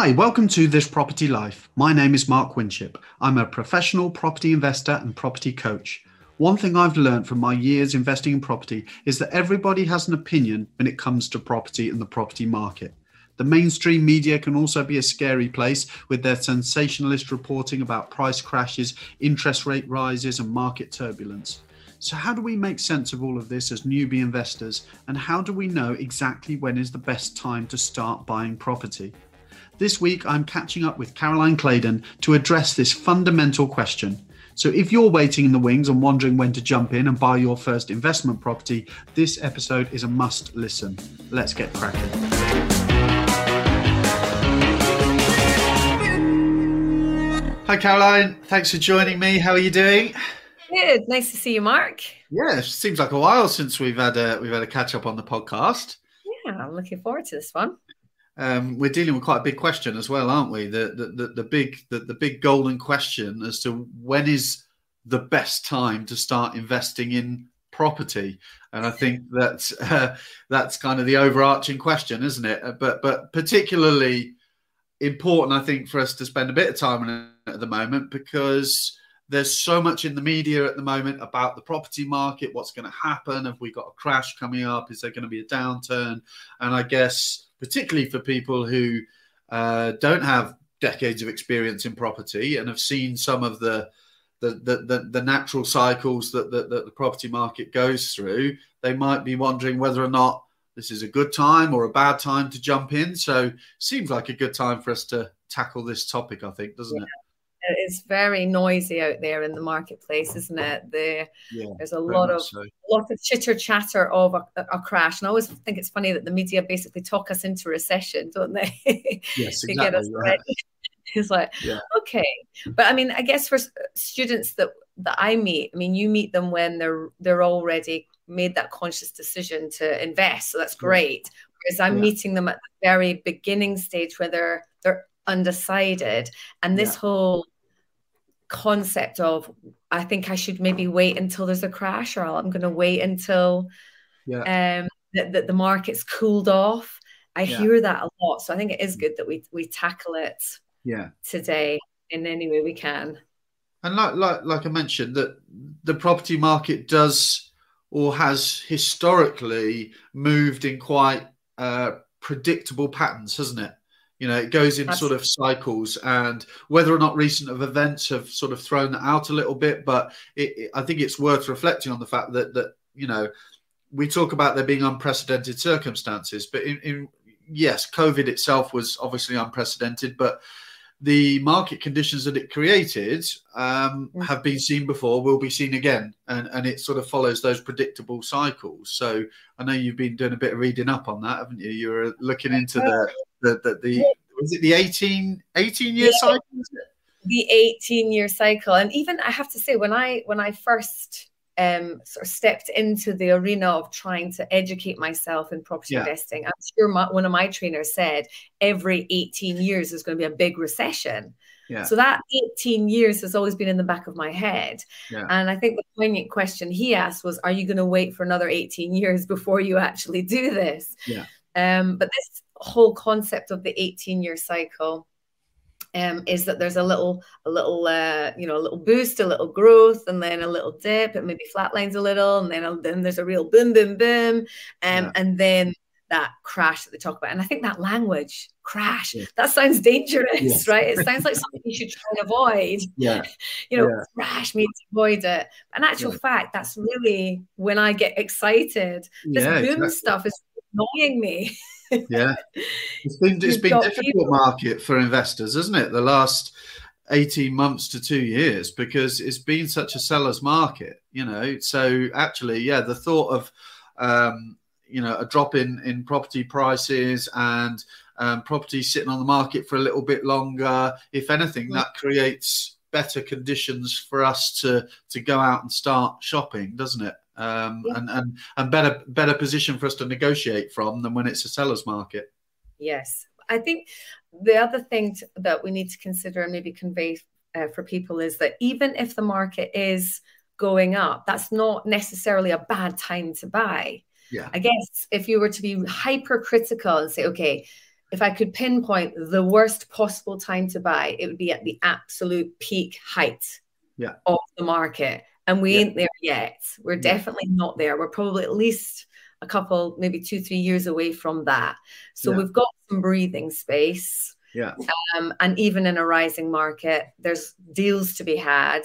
Hi, welcome to This Property Life. My name is Mark Winship. I'm a professional property investor and property coach. One thing I've learned from my years investing in property is that everybody has an opinion when it comes to property and the property market. The mainstream media can also be a scary place with their sensationalist reporting about price crashes, interest rate rises, and market turbulence. So, how do we make sense of all of this as newbie investors? And how do we know exactly when is the best time to start buying property? This week, I'm catching up with Caroline Claydon to address this fundamental question. So, if you're waiting in the wings and wondering when to jump in and buy your first investment property, this episode is a must listen. Let's get cracking. Hi, Caroline. Thanks for joining me. How are you doing? Good. Nice to see you, Mark. Yeah, it seems like a while since we've had a we've had a catch up on the podcast. Yeah, I'm looking forward to this one um, we're dealing with quite a big question as well, aren't we? The the, the, the big the, the big golden question as to when is the best time to start investing in property, and I think that uh, that's kind of the overarching question, isn't it? Uh, but but particularly important, I think, for us to spend a bit of time on it at the moment because there's so much in the media at the moment about the property market, what's going to happen, have we got a crash coming up, is there going to be a downturn, and I guess particularly for people who uh, don't have decades of experience in property and have seen some of the the, the, the, natural cycles that, that, that the property market goes through, they might be wondering whether or not this is a good time or a bad time to jump in. So, seems like a good time for us to tackle this topic, I think, doesn't yeah. it? It's very noisy out there in the marketplace, isn't it? The, yeah, there's a lot of so. lot of chitter chatter of a, a, crash, and I always think it's funny that the media basically talk us into recession, don't they? Yes, exactly. get us. It's like yeah. okay, but I mean, I guess for uh, students that that I meet, I mean, you meet them when they're they're already made that conscious decision to invest, so that's great. Whereas I'm yeah. meeting them at the very beginning stage where they're they're undecided, and this yeah. whole concept of I think I should maybe wait until there's a crash, or I'm going to wait until yeah. um, that the, the, market's cooled off. I yeah. hear that a lot, so I think it is good that we we tackle it yeah today in any way we can. And like like like I mentioned, that the property market does or has historically moved in quite uh, predictable patterns, hasn't it? You know, it goes in sort of cycles, and whether or not recent events have sort of thrown that out a little bit, but it, it, I think it's worth reflecting on the fact that that you know we talk about there being unprecedented circumstances, but in, in yes, COVID itself was obviously unprecedented, but the market conditions that it created um, mm. have been seen before, will be seen again, and, and it sort of follows those predictable cycles. So I know you've been doing a bit of reading up on that, haven't you? You're looking into the the the, the was it the 18, 18 year yeah. cycle? The 18 year cycle. And even I have to say, when I when I first um, sort of stepped into the arena of trying to educate myself in property yeah. investing, I'm sure my, one of my trainers said every 18 years is going to be a big recession. Yeah. So that 18 years has always been in the back of my head. Yeah. And I think the poignant question he asked was, Are you going to wait for another 18 years before you actually do this? Yeah. Um, but this whole concept of the 18 year cycle um, is that there's a little, a little, uh, you know, a little boost, a little growth, and then a little dip. It maybe flatlines a little, and then a, then there's a real boom, boom, boom, um, yeah. and then that crash that they talk about. And I think that language, crash, yeah. that sounds dangerous, yes. right? It sounds like something you should try and avoid. Yeah. you know, yeah. crash means avoid it. In actual fact, that's really when I get excited. This boom exactly. stuff is annoying me. yeah, it's been it's been difficult people. market for investors, isn't it? The last eighteen months to two years because it's been such a seller's market, you know. So actually, yeah, the thought of um, you know a drop in in property prices and um, property sitting on the market for a little bit longer, if anything, that creates better conditions for us to to go out and start shopping, doesn't it? Um, yeah. and, and and better better position for us to negotiate from than when it's a seller's market. Yes, I think the other thing that we need to consider and maybe convey uh, for people is that even if the market is going up, that's not necessarily a bad time to buy. Yeah. I guess if you were to be hypercritical and say, okay, if I could pinpoint the worst possible time to buy, it would be at the absolute peak height yeah. of the market. And we yeah. ain't there yet. We're yeah. definitely not there. We're probably at least a couple, maybe two, three years away from that. So we've got some breathing space. Yeah. Um, and even in a rising market, there's deals to be had.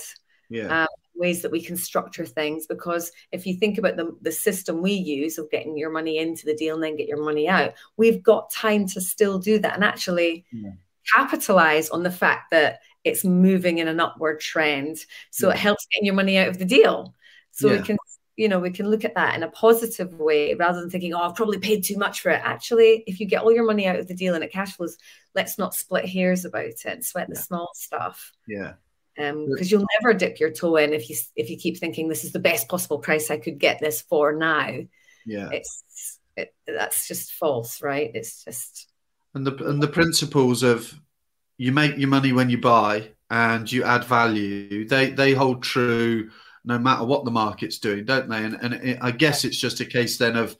Yeah. Um, ways that we can structure things because if you think about the, the system we use of getting your money into the deal and then get your money out we've got time to still do that and actually yeah. capitalize on the fact that it's moving in an upward trend. So yeah. it helps getting your money out of the deal. So yeah. we can you know we can look at that in a positive way rather than thinking oh i've probably paid too much for it. Actually if you get all your money out of the deal and it cash flows let's not split hairs about it and sweat the small stuff. Yeah. Um because you'll never dip your toe in if you if you keep thinking this is the best possible price i could get this for now. Yeah. It's it, that's just false right? It's just and the and the principles of you make your money when you buy and you add value. They they hold true no matter what the market's doing don't they? And and it, i guess it's just a case then of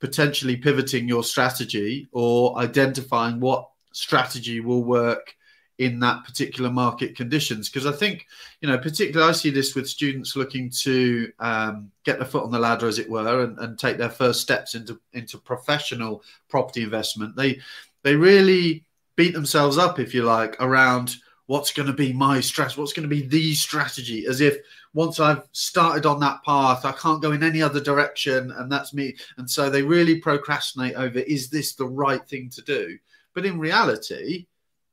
potentially pivoting your strategy or identifying what strategy will work in that particular market conditions. Because i think you know particularly i see this with students looking to um, get their foot on the ladder as it were and, and, take their first steps into into professional property investment. They they really beat themselves up if you like around what's going to be my stress, what's going to be the strategy as if once i've started on that path i can't go in any other direction and that's me. And so they really procrastinate over is this the right thing to do? But in reality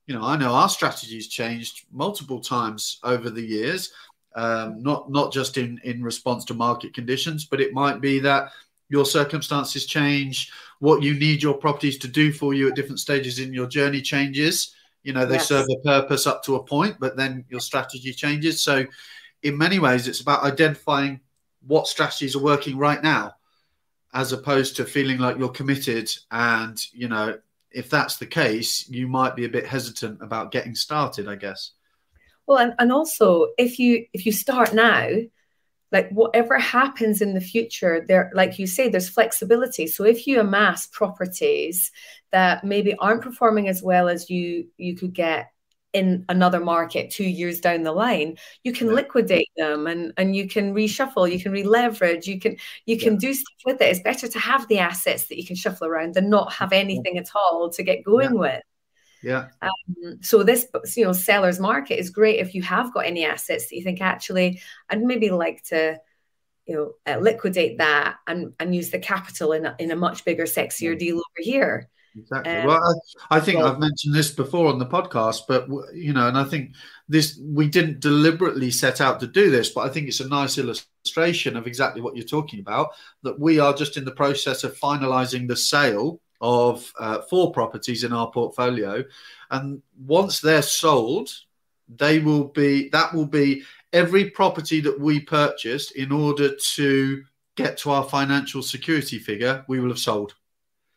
you know, I know our strategy's changed multiple times over the years, um, not not just in in response to market conditions, but it might be that your circumstances change, what you need your properties to do for you at different stages in your journey changes. You know, they yes. serve a purpose up to a point, but then your strategy changes. So, in many ways, it's about identifying what strategies are working right now, as opposed to feeling like you're committed and you know if that's the case, you might be a bit hesitant about getting started, I guess. Well, and, and also if you if you start now, like whatever happens in the future, there, like you say, there's flexibility. So if you amass properties that maybe aren't performing as well as you you could get in another market two years down the line you can yeah. liquidate them and and you can reshuffle you can re-leverage you can you can yeah. do stuff with it it's better to have the assets that you can shuffle around than not have anything at all to get going yeah. with yeah um, so this you know sellers market is great if you have got any assets that you think actually i'd maybe like to you know uh, liquidate that and and use the capital in a, in a much bigger sexier deal over here Exactly. Um, well, I, I think well, I've mentioned this before on the podcast, but you know, and I think this we didn't deliberately set out to do this, but I think it's a nice illustration of exactly what you're talking about. That we are just in the process of finalising the sale of uh, four properties in our portfolio, and once they're sold, they will be that will be every property that we purchased in order to get to our financial security figure. We will have sold.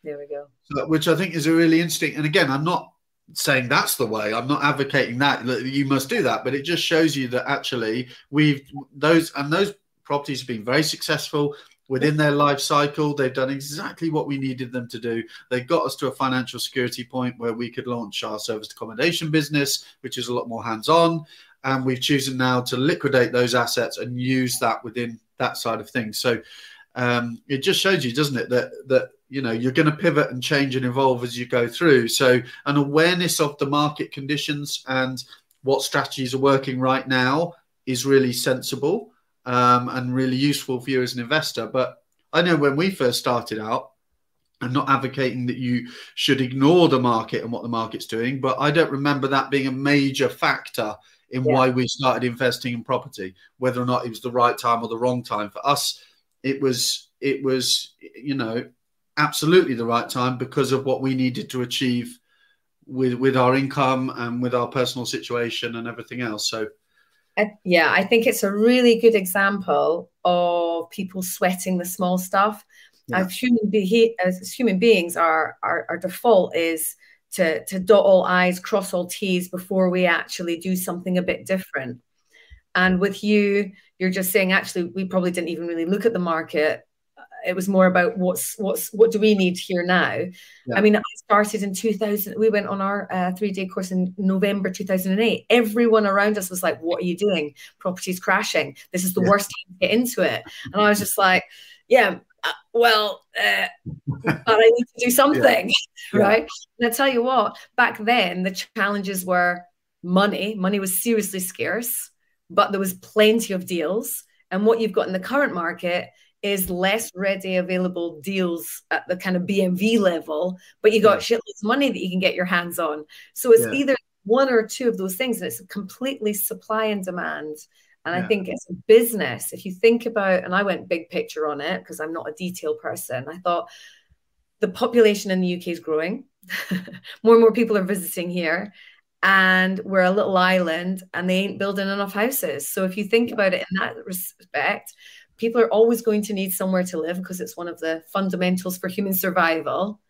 There we go. So, which I think is a really interesting. And again, I'm not saying that's the way. I'm not advocating that, that you must do that, but it just shows you that actually we've those and those properties have been very successful within their life cycle. They've done exactly what we needed them to do. They got us to a financial security point where we could launch our service accommodation business, which is a lot more hands on. And we've chosen now to liquidate those assets and use that within that side of things. So um, it just shows you, doesn't it, that that you know you're going to pivot and change and evolve as you go through so an awareness of the market conditions and what strategies are working right now is really sensible um, and really useful for you as an investor but i know when we first started out i'm not advocating that you should ignore the market and what the market's doing but i don't remember that being a major factor in yeah. why we started investing in property whether or not it was the right time or the wrong time for us it was it was you know absolutely the right time because of what we needed to achieve with with our income and with our personal situation and everything else. So yeah, I think it's a really good example of people sweating the small stuff. Yeah. As human be- as human beings, our, our our default is to to dot all I's, cross all T's before we actually do something a bit different. And with you, you're just saying actually we probably didn't even really look at the market it was more about what's what's what do we need here now? Yeah. i mean i started in 2000 we went on our uh, three day course in november 2008 everyone around us was like what are you doing? Property's crashing. This is the yeah. worst time to get into it. And i was just like yeah uh, well uh, but i need to do something. Yeah. right? And i tell you what back then the challenges were money. Money was seriously scarce but there was plenty of deals. And what you've got in the current market is less ready available deals at the kind of BMV level, but you got yeah. shitloads of money that you can get your hands on. So it's yeah. either one or two of those things, and it's completely supply and demand. And yeah. I think as a business, if you think about, and I went big picture on it because I'm not a detail person, I thought the population in the UK is growing. more and more people are visiting here and we're a little island and they ain't building enough houses. So if you think about it in that respect, people are always going to need somewhere to live because it's one of the fundamentals for human survival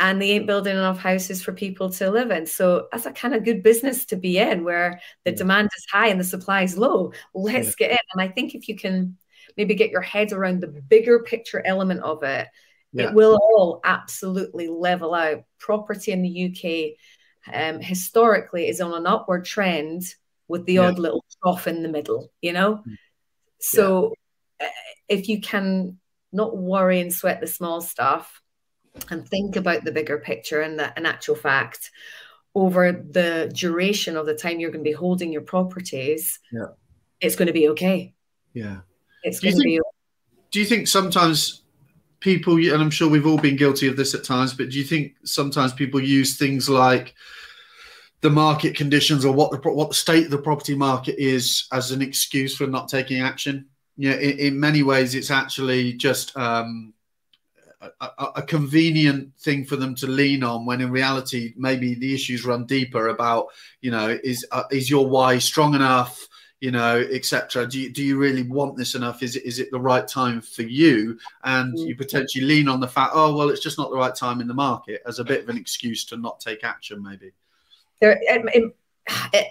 and they ain't building enough houses for people to live in. So that's a kind of good business to be in where the yeah. demand is high and the supply is low. Let's yeah. get in. And I think if you can maybe get your head around the bigger picture element of it, yeah. it will all absolutely level out. Property in the UK um, historically is on an upward trend with the odd little trough in the middle, you know? Mm. So if you can not worry and sweat the small stuff and think about the bigger picture and that in actual fact over the duration of the time you're going to be holding your properties yeah. it's going to be okay. Yeah. It's going to be okay. do you think sometimes people and i'm sure we've all been guilty of this at times but do you think sometimes people use things like the market conditions or what the what the state of the property market is as an excuse for not taking action yeah, in, in many ways, it's actually just um, a, a, convenient thing for them to lean on. When in reality, maybe the issues run deeper about, you know, is uh, is your why strong enough? You know, etc. Do you, do you really want this enough? Is it is it the right time for you? And mm. you potentially lean on the fact, oh well, it's just not the right time in the market, as a bit of an excuse to not take action, maybe. There, it, it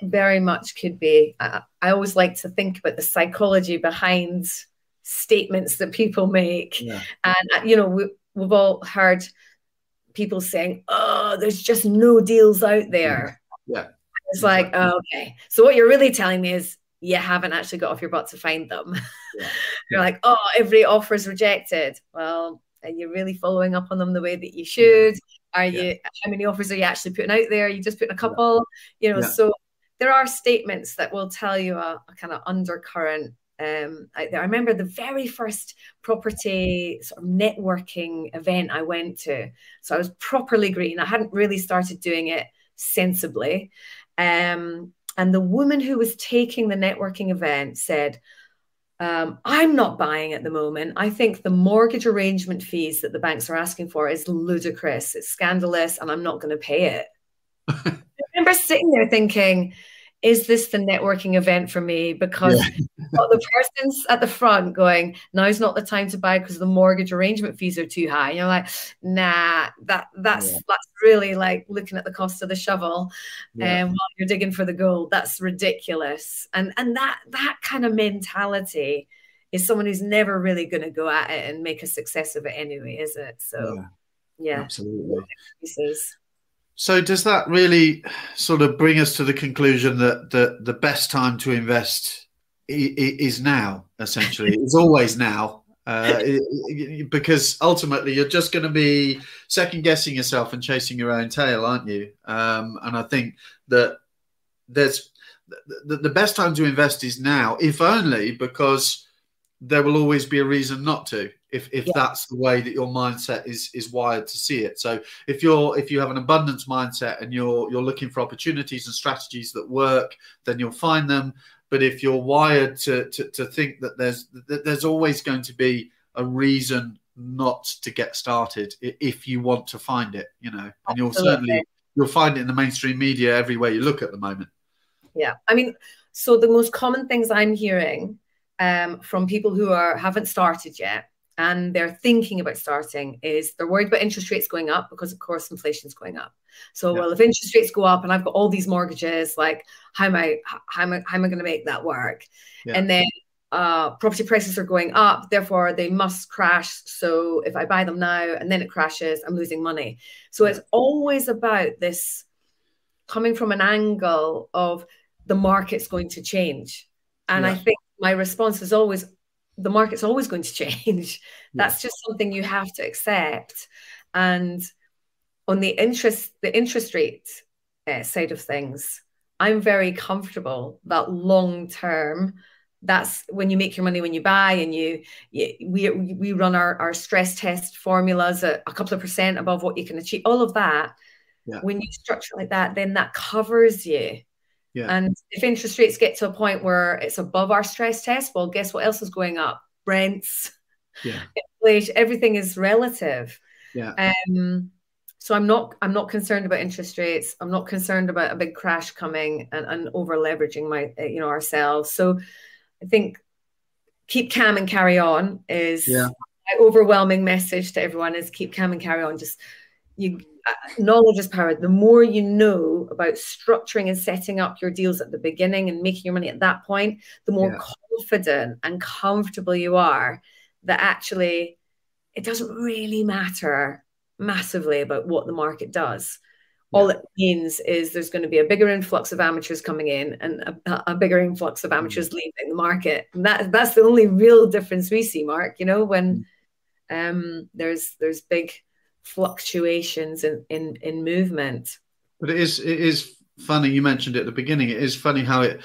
very much could be. I, I, always like to think about the psychology behind statements that people make. Yeah. And, uh, you know, we, we've all heard people saying, oh, there's just no deals out there. Yeah. It's like, oh, okay. So what you're really telling me is you haven't actually got off your butt to find them. Yeah. you're like, oh, every offer is rejected. Well, are you really following up on them the way that you should? Are yeah. you how many offers are you actually putting out there? Are you just putting a couple? Yeah. You know, so there are statements that will tell you a, a kind of undercurrent um, out there. I remember the very first property sort of networking event I went to. So I was properly green. I hadn't really started doing it sensibly. Um, and the woman who was taking the networking event said, um, I'm not buying at the moment. I think the mortgage arrangement fees that the banks are asking for is ludicrous. It's scandalous, and I'm not going to pay it. I remember sitting there thinking, is this the networking event for me? Because yeah. the person's at the front going, now's not the time to buy because the mortgage arrangement fees are too high. And you're like, nah, that that's yeah. that's really like looking at the cost of the shovel and yeah. um, while you're digging for the gold. That's ridiculous. And and that that kind of mentality is someone who's never really going to go at it and make a success of it anyway, is it? So yeah, absolutely. So does that really sort of bring us to the conclusion that the, the best time to invest is now, essentially? it's always now. Uh, because ultimately you're just going to be second guessing yourself and chasing your own tail, aren't you? Um, and I think that there's the, the best time to invest is now, if only because there will always be a reason not to if if yeah. that's the way that your mindset is is wired to see it so if you're if you have an abundance mindset and you're you're looking for opportunities and strategies that work then you'll find them but if you're wired to to, to think that there's that there's always going to be a reason not to get started if you want to find it you know and you'll Absolutely. certainly you'll find it in the mainstream media everywhere you look at the moment yeah i mean so the most common things i'm hearing um, from people who are haven't started yet and they're thinking about starting is they're worried about interest rates going up because of course inflation's going up so yeah. well if interest rates go up and i've got all these mortgages like how am i how am i, how am I going to make that work yeah. and then uh, property prices are going up, therefore they must crash. So if I buy them now and then it crashes, I'm losing money. So it's always about this coming from an angle of the market's going to change. And yeah. I think my response is always the market's always going to change. That's just something you have to accept. And on the interest, the interest rate uh, side of things, I'm very comfortable that long term that's when you make your money when you buy and you, you we we run our, our stress test formulas at a couple of percent above what you can achieve all of that yeah. when you structure like that then that covers you yeah. and if interest rates get to a point where it's above our stress test well guess what else is going up rents yeah inflation everything is relative yeah um so i'm not i'm not concerned about interest rates i'm not concerned about a big crash coming and, and over leveraging my you know ourselves so I think keep calm and carry on is yeah. my overwhelming message to everyone is keep calm and carry on. Just you uh, knowledge is power. The more you know about structuring and setting up your deals at the beginning and making your money at that point, the more yeah. confident and comfortable you are that actually it doesn't really matter massively about what the market does all it means is there's going to be a bigger influx of amateurs coming in and a, a bigger influx of mm. amateurs mm. leaving the market. And that that's the only real difference we see, Mark. You know, when mm. um, there's there's big fluctuations in, in in movement. But it is it is funny. You mentioned it at the beginning. It is funny how it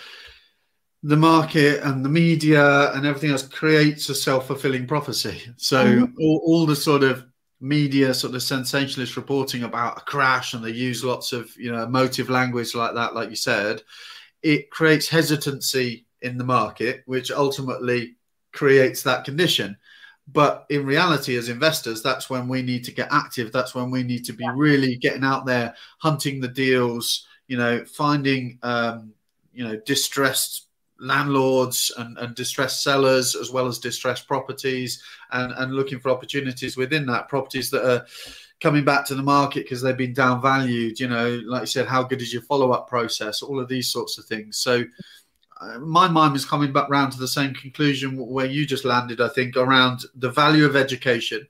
the market and the media and everything else creates a self-fulfilling prophecy. So mm-hmm. all, all the sort of media sort of sensationalist reporting about a crash and they use lots of you know emotive language like that like you said it creates hesitancy in the market which ultimately creates that condition but in reality as investors that's when we need to get active. That's when we need to be really getting out there hunting the deals you know finding um, you know distressed landlords and, and distressed sellers as well as distressed properties and, and looking for opportunities within that. Properties that are coming back to the market because they've been downvalued you know like you said how good is your follow-up process? All of these sorts of things. So my mind is coming back round to the same conclusion where you just landed i think around the value of education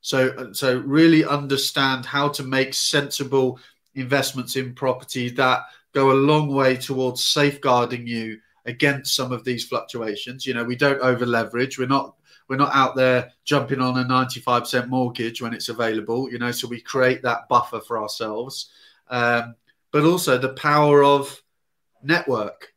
so so really understand how to make sensible investments in property that go a long way towards safeguarding you against some of these fluctuations. You know, we don't over leverage. We're not we're not out there jumping on a 95% mortgage when it's available. You know, so we create that buffer for ourselves. Um, but also the power of network.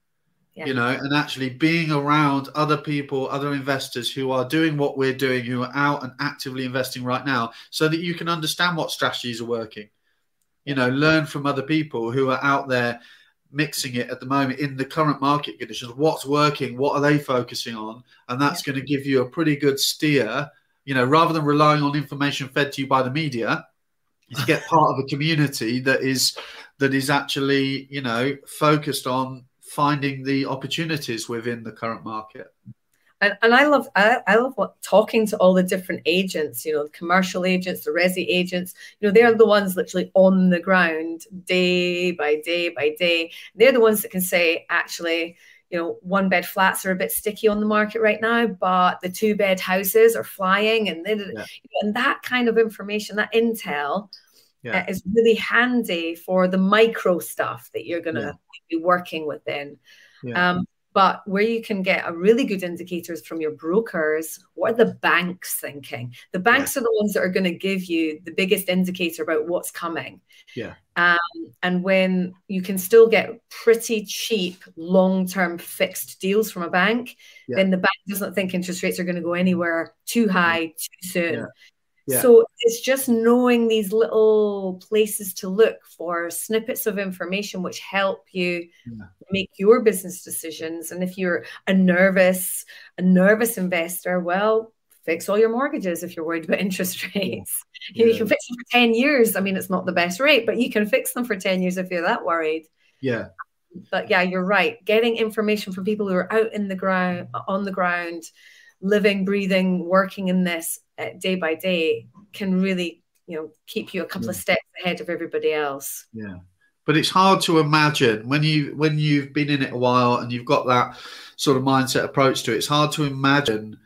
Yeah. You know, and actually being around other people, other investors who are doing what we're doing, who are out and actively investing right now, so that you can understand what strategies are working. You know, learn from other people who are out there mixing it at the moment in the current market conditions. What's working? What are they focusing on? And that's yeah. going to give you a pretty good steer. You know, rather than relying on information fed to you by the media, to get part of a community that is that is actually you know focused on finding the opportunities within the current market and, and I love I, I love what talking to all the different agents, you know, the commercial agents, the resi agents, you know, they're the ones literally on the ground day by day by day. They're the ones that can say, actually, you know, one bed flats are a bit sticky on the market right now, but the two bed houses are flying, and yeah. and that kind of information, that intel. Yeah. Is really handy for the micro stuff that you're going to yeah. be working within. Yeah. Um, but where you can get a really good indicators from your brokers, what are the banks thinking? The banks yeah. are the ones that are going to give you the biggest indicator about what's coming. Yeah. Um, and when you can still get pretty cheap long-term fixed deals from a bank, yeah. then the bank doesn't think interest rates are going to go anywhere too high too soon. Yeah. So it's just knowing these little places to look for snippets of information which help you yeah. make your business decisions. And if you're a nervous, a nervous investor, well, fix all your mortgages if you're worried about interest rates. Yeah. You can fix them for 10 years. I mean, it's not the best rate, but you can fix them for 10 years if you're that worried. Yeah. But yeah, you're right. Getting information from people who are out in the ground, on the ground, living, breathing, working in this uh, day by day can really, you know, keep you a couple yeah. of steps ahead of everybody else. Yeah. but it's hard to imagine when you when you've been in it a while and you've got that sort of mindset approach to it. It's hard to imagine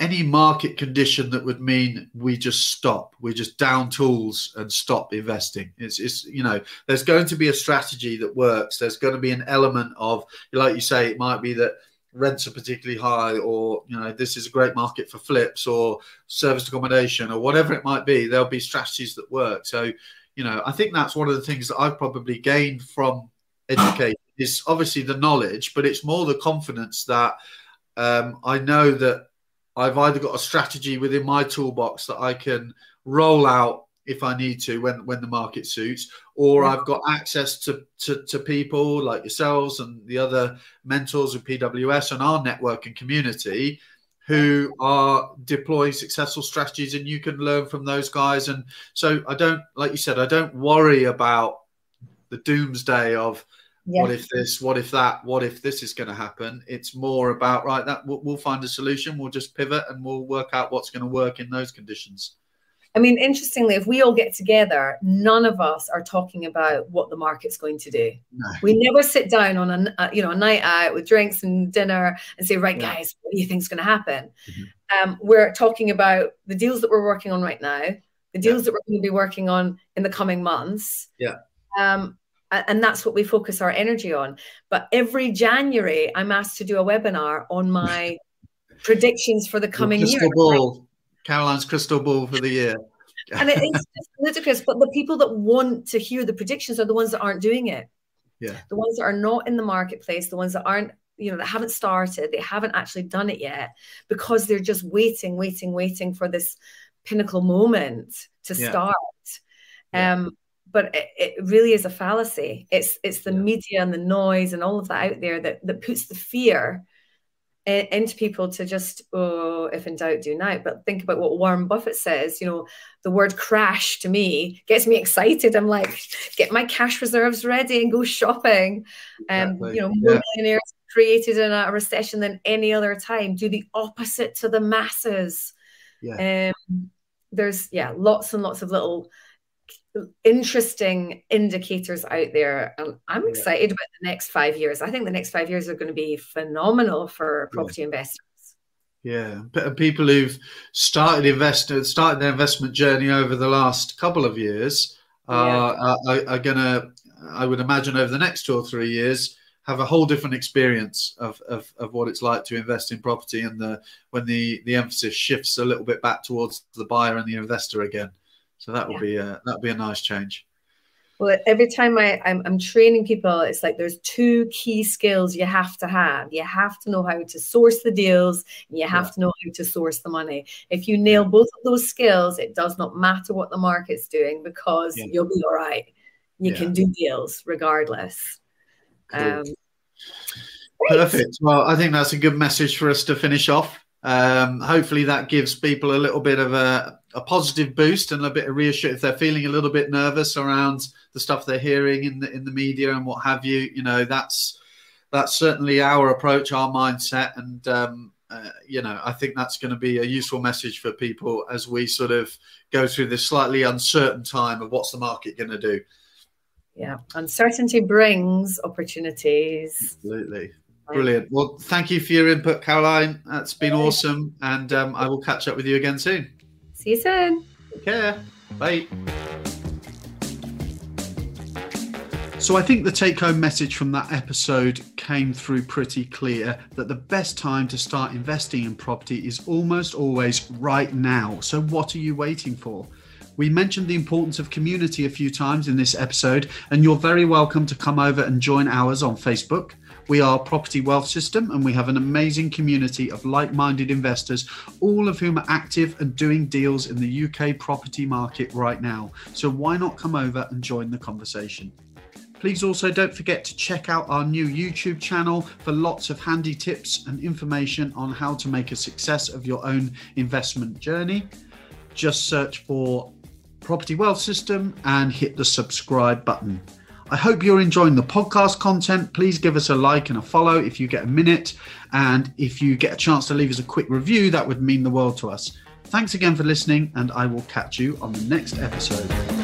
any market condition that would mean we just stop we just down tools and stop investing it's, it's you know there's going to be a strategy that works there's going to be an element of like you say it might be that rents are particularly high or you know this is a great market for flips or service accommodation or whatever it might be there'll be strategies that work. So you know i think that's one of the things that i've probably gained from education is obviously the knowledge but it's more the confidence that um, i know that I've either got a strategy within my toolbox that I can roll out if I need to when when the market suits, or yeah. I've got access to, to, to people like yourselves and the other mentors of PWS and our network and community who are deploying successful strategies and you can learn from those guys and so I don't like you said I don't worry about the doomsday of yeah. what if this what if that what if this is going to happen it's more about right that we'll, we'll, find a solution we'll just pivot and we'll work out what's going to work in those conditions i mean interestingly if we all get together none of us are talking about what the market's going to do no. we never sit down on a, a, you know a night out with drinks and dinner and say right yeah. guys what do you think's going to happen mm-hmm. um, we're talking about the deals that we're working on right now the deals yeah. that we're going to be working on in the coming months yeah um, and that's what we focus our energy on. But every January, I'm asked to do a webinar on my predictions for the coming year. Ball, Caroline's crystal ball for the year. and it's ludicrous, but the people that want to hear the predictions are the ones that aren't doing it. Yeah. The ones that are not in the marketplace, the ones that aren't, you know, that haven't started, they haven't actually done it yet because they're just waiting, waiting, waiting for this pinnacle moment to yeah. start. Yeah. Um, but it, it, really is a fallacy. It's it's the media and the noise and all of that out there that that puts the fear in, into people to just oh, if in doubt, do now. But think about what Warren Buffett says. You know, the word crash to me gets me excited. I'm like, get my cash reserves ready and go shopping. And um, you know, more yeah. millionaires created in a recession than any other time. Do the opposite to the masses. Yeah. Um, there's yeah, lots and lots of little interesting indicators out there. And I'm excited about the next five years. I think the next five years are going to be phenomenal for property yeah. investors. Yeah, people who've started invested started their investment journey over the last couple of years uh, yeah. are, are going to, I would imagine, over the next two or three years, have a whole different experience of, of, of what it's like to invest in property and the when the the emphasis shifts a little bit back towards the buyer and the investor again. So that would yeah. be a that'd be a nice change. Well, every time I, I'm, I'm, training people, it's like there's two key skills you have to have. You have to know how to source the deals, and you have yeah. to know how to source the money. If you nail both of those skills, it does not matter what the market's doing because yeah. you'll be all right. You yeah. can do deals regardless. Cool. Um, Perfect. Well, I think that's a good message for us to finish off. Um, hopefully, that gives people a little bit of a, a positive boost and a bit of reassurance if they're feeling a little bit nervous around the stuff they're hearing in the in the media and what have you. You know, that's that's certainly our approach, our mindset, and um, uh, you know, I think that's going to be a useful message for people as we sort of go through this slightly uncertain time of what's the market going to do. Yeah, uncertainty brings opportunities. Absolutely. Brilliant. Well, thank you for your input, Caroline. That's been awesome. And um, I will catch up with you again soon. See you soon. Take care. Bye. So I think the take home message from that episode came through pretty clear that the best time to start investing in property is almost always right now. So what are you waiting for? We mentioned the importance of community a few times in this episode, and you're very welcome to come over and join ours on Facebook. We are Property Wealth System and we have an amazing community of like minded investors, all of whom are active and doing deals in the UK property market right now. So why not come over and join the conversation? Please also don't forget to check out our new YouTube channel for lots of handy tips and information on how to make a success of your own investment journey. Just search for Property Wealth System and hit the subscribe button. I hope you're enjoying the podcast content. Please give us a like and a follow if you get a minute. And if you get a chance to leave us a quick review, that would mean the world to us. Thanks again for listening, and I will catch you on the next episode.